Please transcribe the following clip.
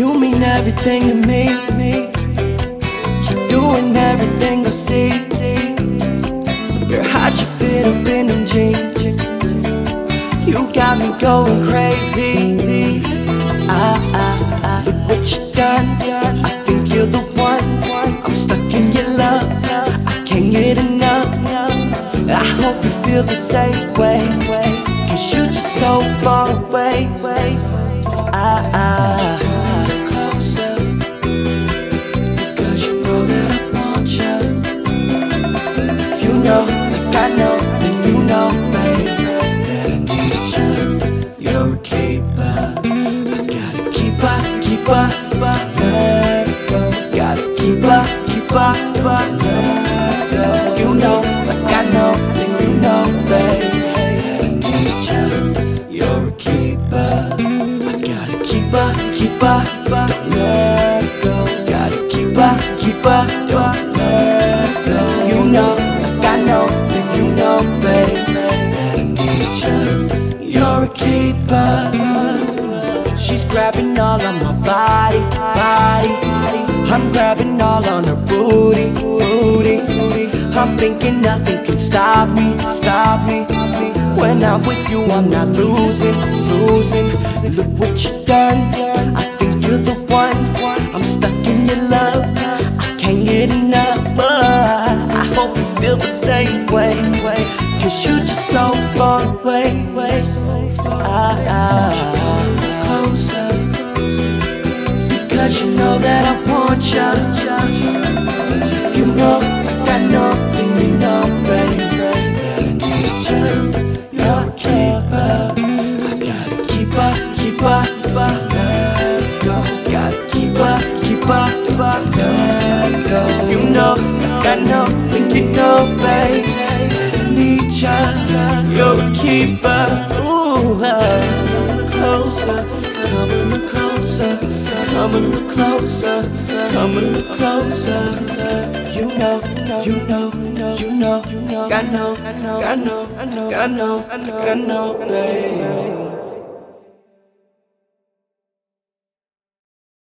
You mean everything to me, me. You're doing everything I see. Girl, how'd you fit up in them jeans? You got me going crazy. Ah, ah, ah. Look what you done. I think you're the one. I'm stuck in your love. I can't get enough. I hope you feel the same way. Cause you're just so far away. Keep her, keep. Gotta keep her, a keeper. She's grabbing all on my body, body. I'm grabbing all on her booty, booty. I'm thinking nothing can stop me, stop me. When I'm with you, I'm not losing, losing. Look what you done. I think you're the one. I'm stuck in your love. I can't get enough. Feel the same way. Cause you're just so far away. Ah, ah. Know, then you know, baby, need you. You're keeper. Ooh, uh, closer, come a little closer, come a little closer, come a little closer. You know, you know, you know, you know, I know, I know, I know, I know, I know, I know, baby.